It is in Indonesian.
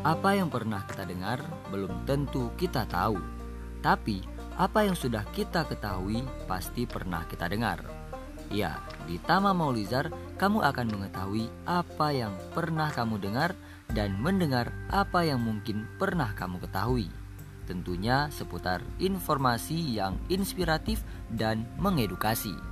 Apa yang pernah kita dengar belum tentu kita tahu, tapi apa yang sudah kita ketahui pasti pernah kita dengar. Ya, di Tama Maulizar kamu akan mengetahui apa yang pernah kamu dengar dan mendengar apa yang mungkin pernah kamu ketahui. Tentunya seputar informasi yang inspiratif dan mengedukasi.